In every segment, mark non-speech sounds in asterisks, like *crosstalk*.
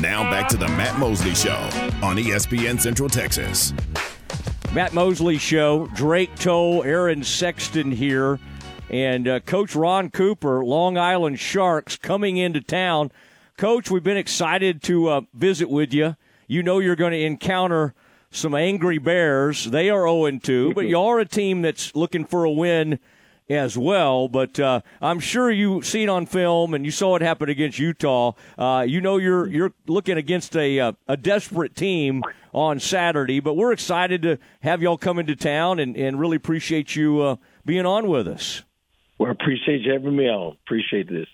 Now back to the Matt Mosley Show on ESPN Central Texas. Matt Mosley Show, Drake Toll, Aaron Sexton here, and uh, Coach Ron Cooper, Long Island Sharks, coming into town. Coach, we've been excited to uh, visit with you. You know you're going to encounter some angry Bears. They are 0 2, but *laughs* you are a team that's looking for a win as well. But uh, I'm sure you seen on film and you saw it happen against Utah. Uh, you know you're you're looking against a uh, a desperate team on Saturday. But we're excited to have y'all come into town and, and really appreciate you uh, being on with us. Well, I appreciate you having me on. Appreciate this.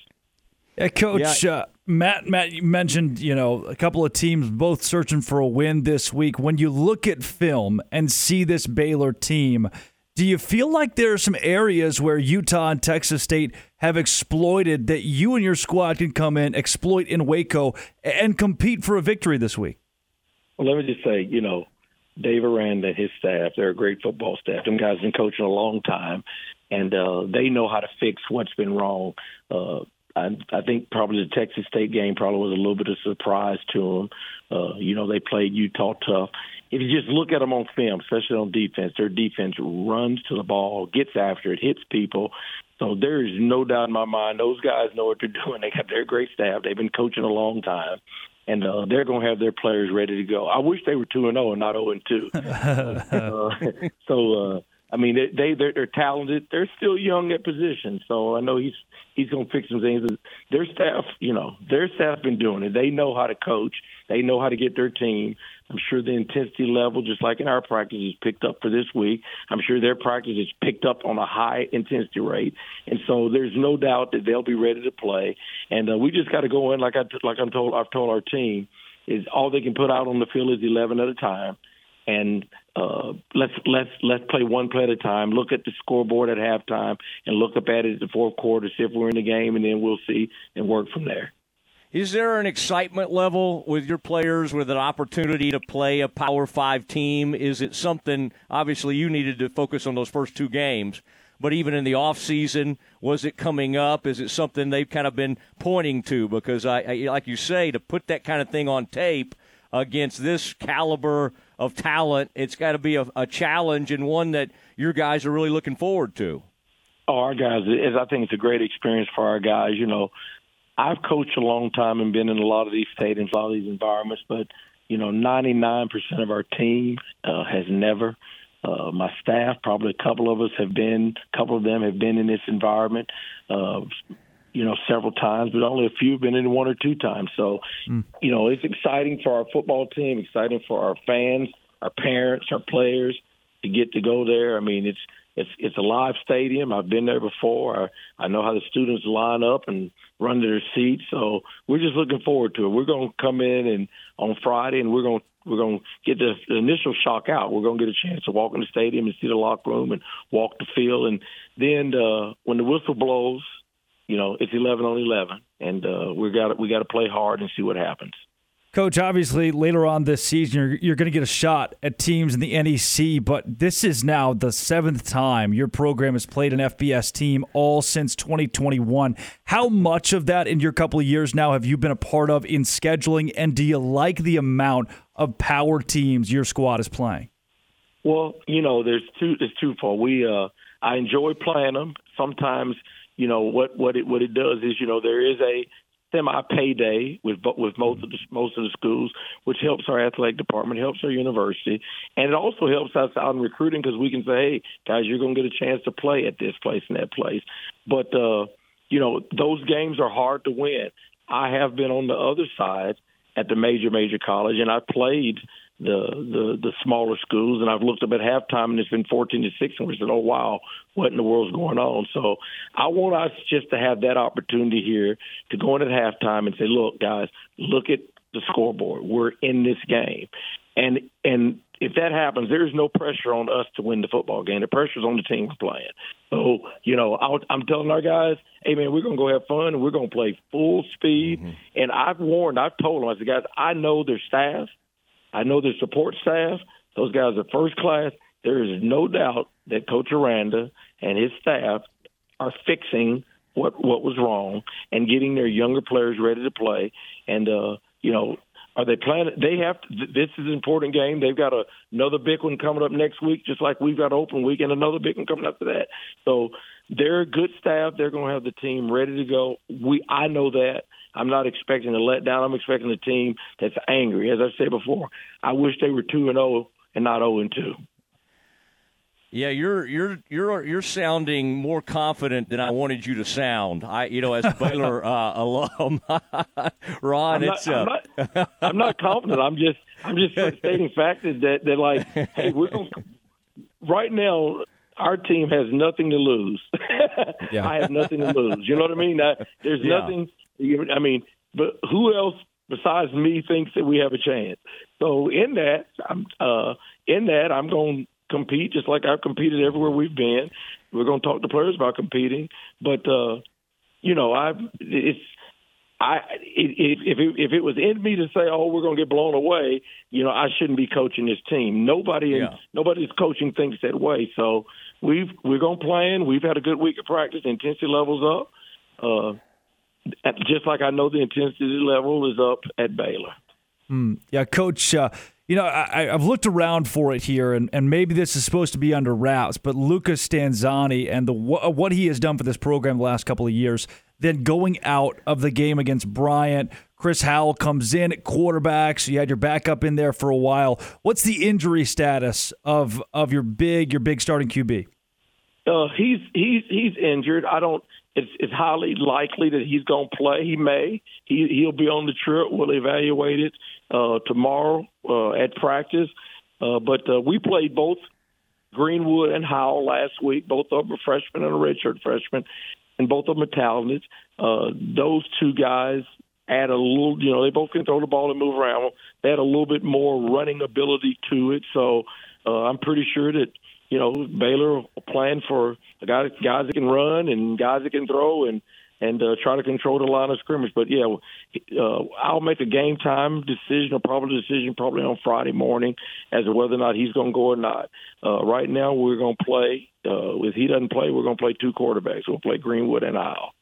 Yeah, Coach yeah. Uh, Matt. Matt, you mentioned you know a couple of teams both searching for a win this week. When you look at film and see this Baylor team, do you feel like there are some areas where Utah and Texas State have exploited that you and your squad can come in, exploit in Waco, and compete for a victory this week? Well, let me just say, you know, Dave Aranda and his staff, they're a great football staff. Them guys have been coaching a long time, and uh, they know how to fix what's been wrong. Uh, I, I think probably the Texas State game probably was a little bit of a surprise to them. Uh, you know, they played Utah tough. If you just look at them on film, especially on defense, their defense runs to the ball, gets after it, hits people. So there is no doubt in my mind those guys know what they're *laughs* doing. They got their great staff. They've been coaching a long time and uh, they're going to have their players ready to go. I wish they were two and zero oh and not zero oh and two. *laughs* uh, *laughs* so uh, I mean, they, they they're, they're talented. They're still young at position, so I know he's he's going to fix some things. Their staff, you know, their staff been doing it. They know how to coach. They know how to get their team. I'm sure the intensity level, just like in our practice, is picked up for this week. I'm sure their practice is picked up on a high intensity rate, and so there's no doubt that they'll be ready to play. And uh, we just got to go in like I like I'm told I've told our team is all they can put out on the field is 11 at a time and uh, let's let's let's play one play at a time. Look at the scoreboard at halftime, and look up at it at the fourth quarter, see if we're in the game, and then we'll see and work from there. Is there an excitement level with your players with an opportunity to play a Power Five team? Is it something? Obviously, you needed to focus on those first two games, but even in the off season, was it coming up? Is it something they've kind of been pointing to? Because I, I like you say, to put that kind of thing on tape against this caliber of talent, it's got to be a, a, challenge and one that your guys are really looking forward to. Oh, our guys, is I think it's a great experience for our guys. You know, I've coached a long time and been in a lot of these stadiums, a lot of these environments, but you know, 99% of our team uh, has never. Uh, my staff, probably a couple of us have been, a couple of them have been in this environment. Uh, you know, several times, but only a few have been in one or two times. So, mm. you know, it's exciting for our football team, exciting for our fans, our parents, our players to get to go there. I mean, it's it's it's a live stadium. I've been there before. I, I know how the students line up and run to their seats. So we're just looking forward to it. We're going to come in and on Friday, and we're going to we're going to get the, the initial shock out. We're going to get a chance to walk in the stadium and see the locker room and walk the field, and then uh, when the whistle blows you know, it's 11 on 11, and uh, we got we got to play hard and see what happens. Coach, obviously later on this season, you're, you're going to get a shot at teams in the NEC, but this is now the seventh time your program has played an FBS team all since 2021. How much of that in your couple of years now have you been a part of in scheduling, and do you like the amount of power teams your squad is playing? Well, you know, there's two. It's twofold. We, uh, I enjoy playing them. Sometimes you know what what it what it does is you know there is a semi payday with with most of the most of the schools, which helps our athletic department, helps our university, and it also helps us out in recruiting because we can say, hey guys, you're going to get a chance to play at this place and that place. But uh, you know those games are hard to win. I have been on the other side at the major major college, and I played the the the smaller schools, and I've looked up at halftime, and it's been 14 to six, and we said, "Oh wow, what in the world's going on?" So I want us just to have that opportunity here to go in at halftime and say, "Look, guys, look at the scoreboard. We're in this game," and and if that happens, there's no pressure on us to win the football game. The pressure's on the team we're playing. So, you know, I'm telling our guys, hey, man, we're going to go have fun and we're going to play full speed. Mm-hmm. And I've warned, I've told them, I said, guys, I know their staff. I know the support staff; those guys are first class. There is no doubt that Coach Aranda and his staff are fixing what what was wrong and getting their younger players ready to play. And uh, you know, Are they planning? They have. To, this is an important game. They've got a, another big one coming up next week, just like we've got open week and another big one coming up after that. So they're a good staff. They're going to have the team ready to go. We, I know that. I'm not expecting a letdown. I'm expecting a team that's angry. As I said before, I wish they were two and zero and not zero and two. Yeah, you're you're you're you're sounding more confident than I wanted you to sound. I, you know, as Baylor *laughs* uh, alum, *laughs* Ron, I'm not, it's. Uh... I'm, not, I'm not confident. I'm just I'm just stating *laughs* facts that that like, hey, we're gonna, right now. Our team has nothing to lose. *laughs* yeah. I have nothing to lose. You know what I mean? I, there's yeah. nothing. I mean, but who else besides me thinks that we have a chance? So in that, I'm uh, in that I'm going to compete just like I've competed everywhere we've been. We're going to talk to players about competing, but uh, you know, I it's I if if it, if it was in me to say, oh, we're going to get blown away, you know, I shouldn't be coaching this team. Nobody yeah. nobody's coaching thinks that way. So we've we're to plan. We've had a good week of practice. Intensity levels up. Uh, just like I know the intensity level is up at Baylor. Mm, yeah, Coach. Uh, you know, I, have looked around for it here, and, and maybe this is supposed to be under wraps, but Lucas Stanzani and the what he has done for this program the last couple of years, then going out of the game against Bryant, Chris Howell comes in at quarterback, so you had your backup in there for a while. What's the injury status of of your big your big starting QB? Uh, he's he's he's injured. I don't. It's it's highly likely that he's going to play. He may. He he'll be on the trip. We'll evaluate it uh, tomorrow uh, at practice. Uh, but uh, we played both Greenwood and Howell last week. Both of them are freshmen and a redshirt freshman, and both of them are talented. Uh, those two guys add a little, you know, they both can throw the ball and move around. They add a little bit more running ability to it. So uh, I'm pretty sure that, you know, Baylor plan for guys, guys that can run and guys that can throw and – and uh, try to control the line of scrimmage. But yeah, uh, I'll make a game time decision, a probable decision, probably on Friday morning as to whether or not he's going to go or not. Uh, right now, we're going to play. Uh, if he doesn't play, we're going to play two quarterbacks. We'll play Greenwood and Howell.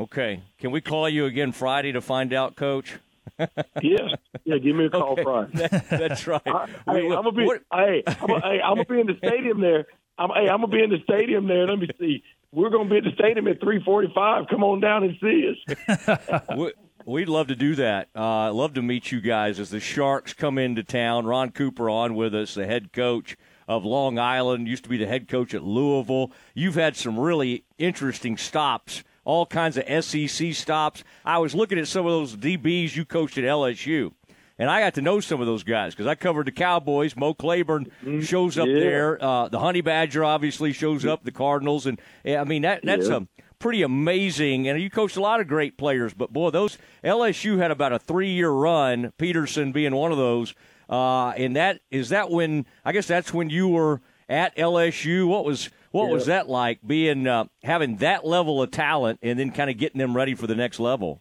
Okay. Can we call you again Friday to find out, Coach? *laughs* yeah, yeah. Give me a call okay. Friday. That, that's right. I, hey, I'm gonna be. What? Hey, I'm gonna, hey, I'm gonna be in the stadium there. I'm, hey, I'm gonna be in the stadium there. Let me see we're going to be at the stadium at 3:45. Come on down and see us. *laughs* We'd love to do that. i uh, love to meet you guys as the Sharks come into town. Ron Cooper on with us, the head coach of Long Island, used to be the head coach at Louisville. You've had some really interesting stops, all kinds of SEC stops. I was looking at some of those DBs you coached at LSU and I got to know some of those guys because I covered the Cowboys. Mo Claiborne mm-hmm. shows up yeah. there. Uh, the Honey Badger obviously shows up. The Cardinals, and I mean that that's yeah. a pretty amazing. And you coached a lot of great players, but boy, those LSU had about a three-year run. Peterson being one of those. Uh, and that is that when I guess that's when you were at LSU. What was what yeah. was that like being uh, having that level of talent and then kind of getting them ready for the next level?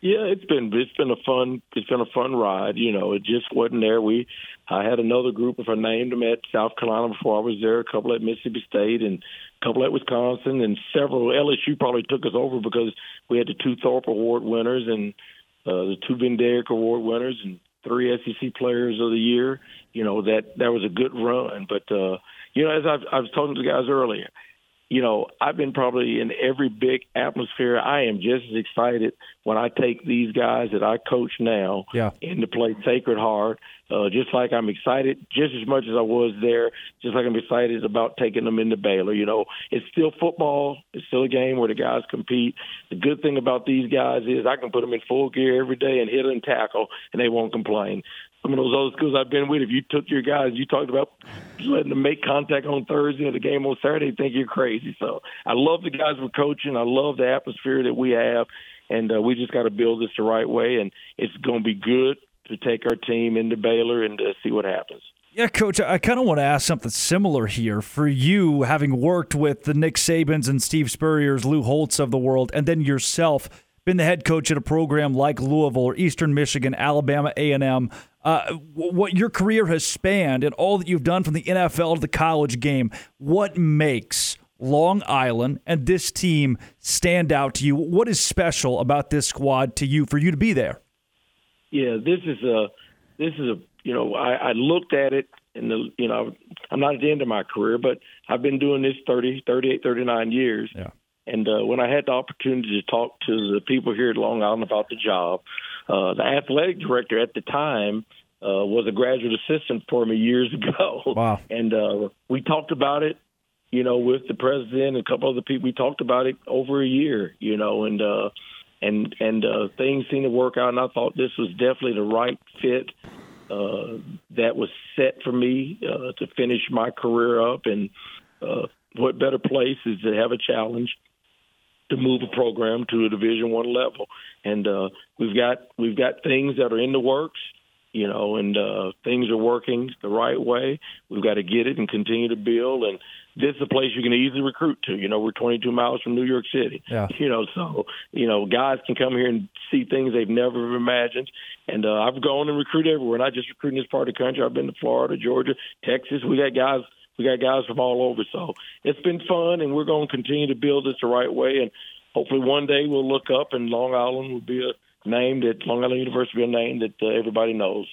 Yeah, it's been it's been a fun it's been a fun ride. You know, it just wasn't there. We I had another group if I named them at South Carolina before I was there, a couple at Mississippi State and a couple at Wisconsin, and several LSU probably took us over because we had the two Thorpe Award winners and uh, the two Bednarik Award winners and three SEC Players of the Year. You know that that was a good run, but uh, you know as I've, I was talking to the guys earlier you know, I've been probably in every big atmosphere. I am just as excited when I take these guys that I coach now yeah. into play Sacred Heart. Uh, just like I'm excited, just as much as I was there, just like I'm excited about taking them into Baylor. You know, it's still football. It's still a game where the guys compete. The good thing about these guys is I can put them in full gear every day and hit and tackle, and they won't complain some of those other schools I've been with, if you took your guys, you talked about letting them make contact on Thursday or the game on Saturday, think you're crazy. So I love the guys we're coaching. I love the atmosphere that we have, and uh, we just got to build this the right way. And it's going to be good to take our team into Baylor and uh, see what happens. Yeah, Coach, I kind of want to ask something similar here. For you, having worked with the Nick Sabans and Steve Spurrier's, Lou Holtz of the world, and then yourself been the head coach at a program like Louisville or Eastern Michigan, Alabama A&M, uh, what your career has spanned and all that you've done from the NFL to the college game, what makes Long Island and this team stand out to you? What is special about this squad to you for you to be there? Yeah, this is a this is a you know I, I looked at it and the you know I'm not at the end of my career, but I've been doing this 30, 38, 39 years. Yeah. And uh, when I had the opportunity to talk to the people here at Long Island about the job, uh, the athletic director at the time uh, was a graduate assistant for me years *laughs* ago. Wow. And uh, we talked about it, you know, with the president and a couple of other people. We talked about it over a year, you know, and uh, and and uh, things seemed to work out. And I thought this was definitely the right fit uh, that was set for me uh, to finish my career up. And uh, what better place is to have a challenge to move a program to a Division One level? And uh, we've got we've got things that are in the works you know, and uh, things are working the right way. We've got to get it and continue to build. And this is a place you can easily recruit to. You know, we're 22 miles from New York City. Yeah. You know, so you know, guys can come here and see things they've never imagined. And uh, I've gone and recruited everywhere, not just recruiting this part of the country. I've been to Florida, Georgia, Texas. We got guys. We got guys from all over. So it's been fun, and we're going to continue to build this the right way. And hopefully, one day we'll look up and Long Island will be a name that Long Island University, be a name that uh, everybody knows.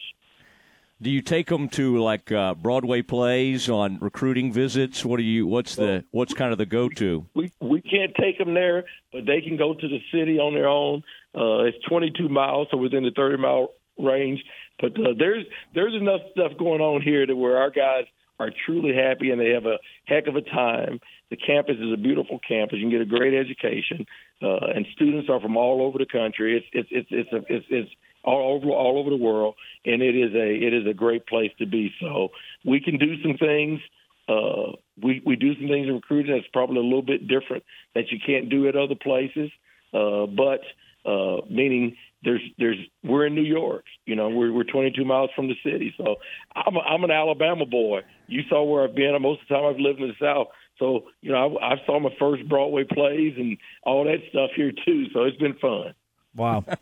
Do you take them to like uh, Broadway plays on recruiting visits? What do you? What's the? What's kind of the go-to? We we can't take them there, but they can go to the city on their own. Uh, it's 22 miles, so within the 30 mile range. But uh, there's there's enough stuff going on here to where our guys are truly happy and they have a heck of a time. The campus is a beautiful campus. You can get a great education, uh, and students are from all over the country. It's it's it's it's a, it's, it's all over all over the world, and it is a it is a great place to be. So we can do some things. Uh, we we do some things in recruiting that's probably a little bit different that you can't do at other places. Uh, but uh, meaning there's there's we're in New York, you know, we're we're 22 miles from the city. So I'm a, I'm an Alabama boy. You saw where I've been. Most of the time I've lived in the South. So you know I, I saw my first Broadway plays and all that stuff here too. So it's been fun. Wow. *laughs*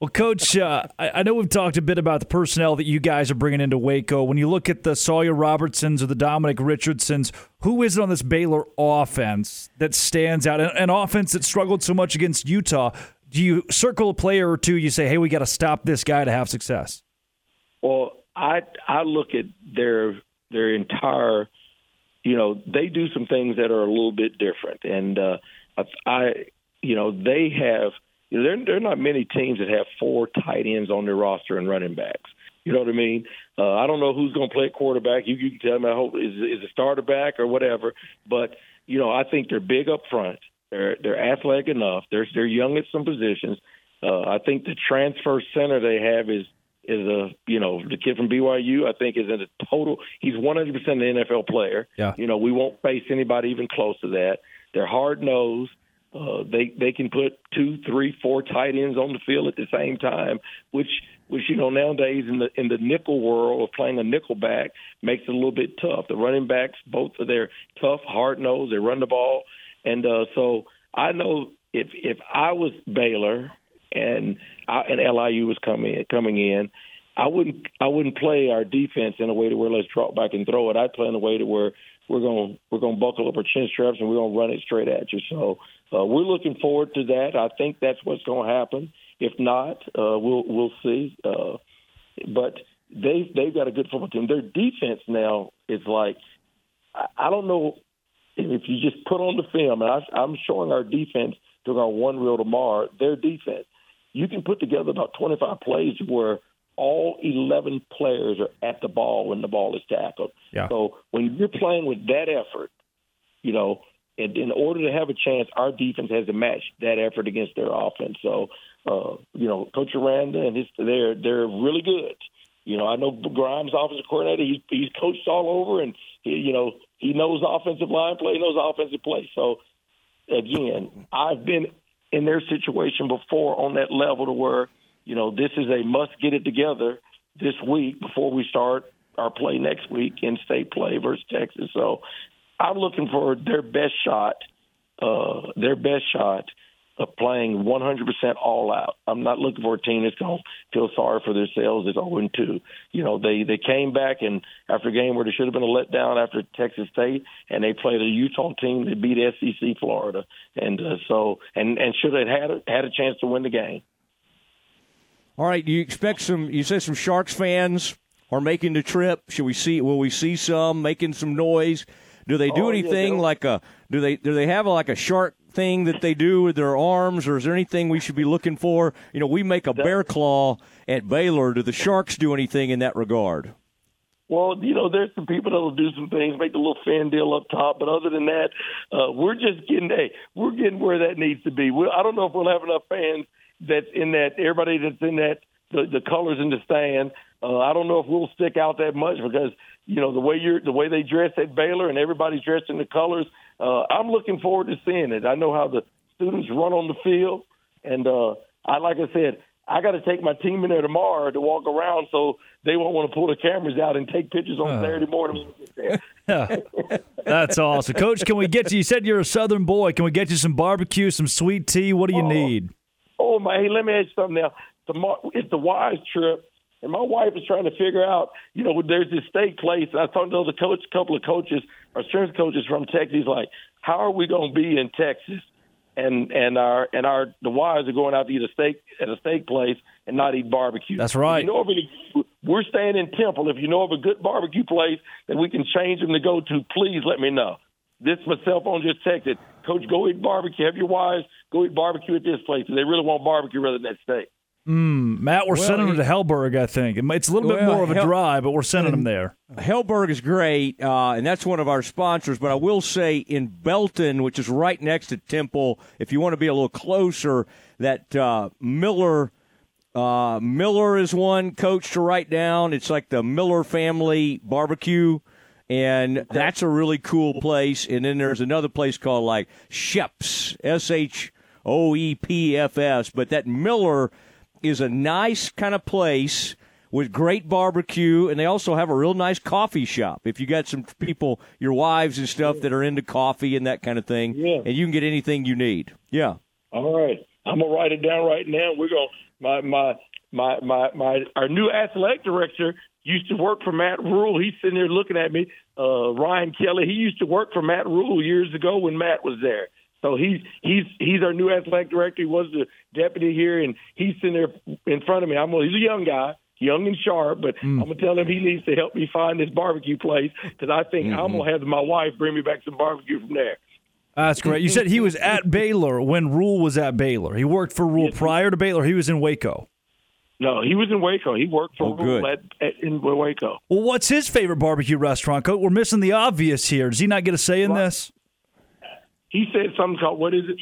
Well, Coach, uh, I, I, know we've talked a bit about the personnel that you guys are bringing into Waco. When you look at the Sawyer Robertsons or the Dominic Richardsons, who is it on this Baylor offense that stands out? An, an offense that struggled so much against Utah. Do you circle a player or two? You say, "Hey, we got to stop this guy to have success." Well, I I look at their their entire, you know, they do some things that are a little bit different, and uh, I, you know, they have you know, there, there are not many teams that have four tight ends on their roster and running backs. You know what I mean? Uh, I don't know who's going to play quarterback. You, you can tell me. I hope is is a starter back or whatever. But you know, I think they're big up front. They're they're athletic enough. They're they're young at some positions. Uh, I think the transfer center they have is is a you know the kid from BYU. I think is in a total. He's 100 percent an NFL player. Yeah. You know we won't face anybody even close to that. They're hard nosed. Uh, they they can put two, three, four tight ends on the field at the same time, which which you know nowadays in the in the nickel world of playing a nickel back makes it a little bit tough. The running backs both are there tough, hard nosed. They run the ball, and uh, so I know if if I was Baylor and I, and LIU was coming coming in, I wouldn't I wouldn't play our defense in a way to where let's drop back and throw it. I'd play in a way to where we're going we're going to buckle up our chin straps and we're going to run it straight at you. So uh, we're looking forward to that. I think that's what's going to happen. If not, uh, we'll we'll see. Uh, but they they've got a good football team. Their defense now is like I, I don't know if you just put on the film, and I, I'm showing our defense during our one reel tomorrow. Their defense, you can put together about 25 plays where all 11 players are at the ball when the ball is tackled. Yeah. So when you're playing with that effort, you know, and in order to have a chance, our defense has to match that effort against their offense. So, uh, you know, Coach Aranda and his they're they're really good. You know, I know Grimes, offensive coordinator, he's he's coached all over, and he, you know he knows offensive line play, he knows offensive play. So, again, I've been in their situation before on that level to where you know this is a must get it together this week before we start our play next week in state play versus Texas. So I'm looking for their best shot, uh, their best shot of playing 100% all out. I'm not looking for a team that's going to feel sorry for themselves as 0 2. You know, they they came back and after a game where there should have been a letdown after Texas State, and they played a Utah team that beat SEC Florida, and uh, so and and should have had a, had a chance to win the game. All right, do you expect some? You said some Sharks fans are making the trip. Should we see? Will we see some making some noise? Do they do Oh, anything they'll- like a? Do they do they have like a shark thing that they do with their arms, or is there anything we should be looking for? You know, we make a bear claw at Baylor. Do the Sharks do anything in that regard? Well, you know, there's some people that'll do some things, make the little fan deal up top, but other than that, uh, we're just getting, hey, we're getting where that needs to be. we I don't know if we'll have enough fans that's in that, everybody that's in that, the, the colors in the stand. Uh, I don't know if we'll stick out that much because, you know, the way you're, the way they dress at Baylor and everybody's dressed in the colors. Uh, I'm looking forward to seeing it. I know how the students run on the field, and uh, I, like I said, I got to take my team in there tomorrow to walk around, so they won't want to pull the cameras out and take pictures on Saturday morning. when we get there. That's awesome, Coach. Can we get you? You said you're a Southern boy. Can we get you some barbecue, some sweet tea? What do you Oh. need? Oh my! Hey, let me ask you something now. Tomorrow it's the Wise trip, and my wife is trying to figure out. You know, there's this steak place, I talked to the coach, a couple of coaches, our strength coaches from Texas. Like, how are we going to be in Texas? And and our and our the wives are going out to eat a steak at a steak place and not eat barbecue. That's right. You know of any, we're staying in Temple. If you know of a good barbecue place that we can change them to go to, please let me know. This my cell phone just texted. Coach, go eat barbecue. Have your wives go eat barbecue at this place. They really want barbecue rather than that steak. Matt, we're Well, sending them to Helberg. I think it's a little bit more of a drive, but we're sending them there. Helberg is great, uh, and that's one of our sponsors. But I will say in Belton, which is right next to Temple, if you want to be a little closer, that uh, Miller. Uh, Miller is one coach to write down. It's like the Miller family barbecue, and that's a really cool place. And then there's another place called like Schoepf's, S H O E P F S. But that Miller is a nice kind of place with great barbecue, and they also have a real nice coffee shop. If you got some people, your wives and stuff that are into coffee and that kind of thing, Yeah. and you can get anything you need. Yeah. All right, I'm gonna write it down right now. We're gonna my my my my my our new athletic director used to work for Matt Rhule. He's sitting there looking at me. Uh, Ryan Kelly. He used to work for Matt Rhule years ago when Matt was there. So he's he's he's our new athletic director. He was the deputy here, and he's sitting there in front of me. I'm he's a young guy, young and sharp, but mm. I'm gonna tell him he needs to help me find this barbecue place because I think I'm mm-hmm. gonna have my wife bring me back some barbecue from there. That's great. You said he was at Baylor when Rhule was at Baylor. He worked for Rhule prior to Baylor. He was in Waco. No, he was in Waco. He worked for Oh. Rhule at, at, in Waco. Well, what's his favorite barbecue restaurant? Coach, we're missing the obvious here. Does he not get a say in this? He said something called what is it?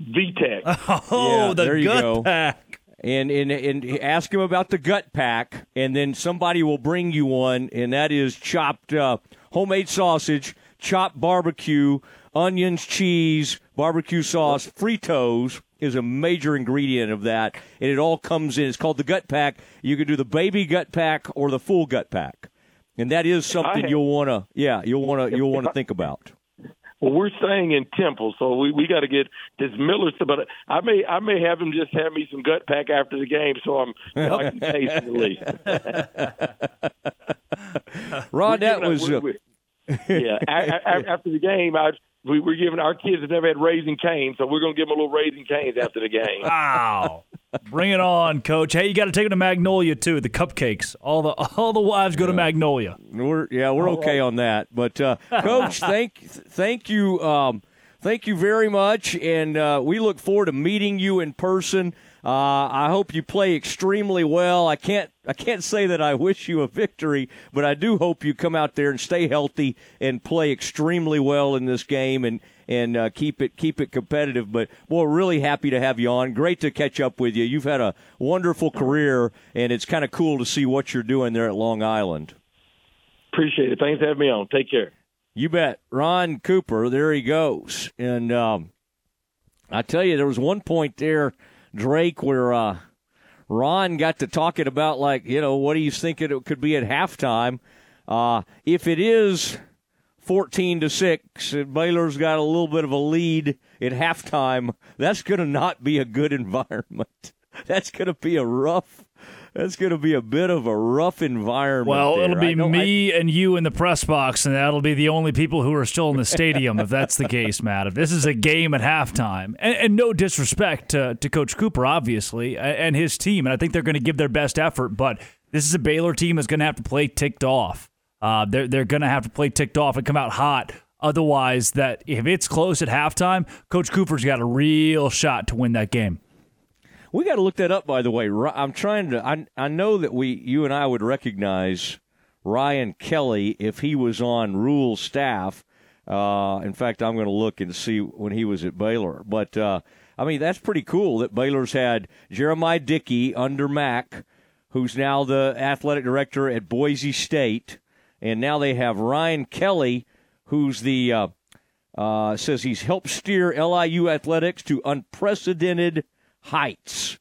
Vitek. *laughs* Oh, Yeah, the there you gut go. pack. and and and ask him about the gut pack, and then somebody will bring you one, and that is chopped uh, homemade sausage, chopped barbecue, onions, cheese, barbecue sauce, Fritos is a major ingredient of that, and it all comes in. It's called the gut pack. You can do the baby gut pack or the full gut pack, and that is something have- you'll want to yeah you'll want to you'll want to think about. Well, we're staying in Temple, so we we got to get this Miller. stuff. But I may I may have him just have me some gut pack after the game, so I'm so I can taste it at least. *laughs* Ron, that We're was giving- uh, we're- yeah. a- a- after the game, I we were giving our kids have never had Raising Cane's, so we're gonna give them a little Raising Cane's after the game. *laughs* Wow. Bring it on, coach. Hey, you got to take him to Magnolia too. The cupcakes. All the all the wives go to Magnolia. We're yeah, we're okay on that. But uh, coach, *laughs* thank thank you, um, thank you very much, and uh, we look forward to meeting you in person. Uh, I hope you play extremely well. I can't I can't say that I wish you a victory, but I do hope you come out there and stay healthy and play extremely well in this game and and uh, keep it keep it competitive. But boy, really happy to have you on. Great to catch up with you. You've had a wonderful career, and it's kind of cool to see what you're doing there at Long Island. Appreciate it. Thanks for having me on. Take care. You bet. Ron Cooper, there he goes. And um, I tell you, there was one point there, Drake, where uh, Ron got to talking about, like, you know, what he's thinking it could be at halftime. Uh, if it is 14 to 6, and Baylor's got a little bit of a lead at halftime, that's going to not be a good *laughs* environment. That's going to be a rough. That's going to be a bit of a rough environment. Well, there. it'll be me I, and you in the press box, and that'll be the only people who are still in the stadium if that's the case, Matt. If this is a game at halftime, and, and no disrespect to, to Coach Cooper, obviously, and his team, and I think they're going to give their best effort, but this is a Baylor team that's going to have to play ticked off. Uh, they're they're going to have to play ticked off and come out hot. Otherwise, that if it's close at halftime, Coach Cooper's got a real shot to win that game. We got to look that up, by the way. I'm trying to. I I know that we, you and I, would recognize Ryan Kelly if he was on Rhule staff. Uh, in fact, I'm going to look and see when he was at Baylor. But uh, I mean, that's pretty cool that Baylor's had Jeremiah Dickey under Mack, who's now the athletic director at Boise State, and now they have Ryan Kelly, who's the uh, uh says he's helped steer LIU athletics to unprecedented heights.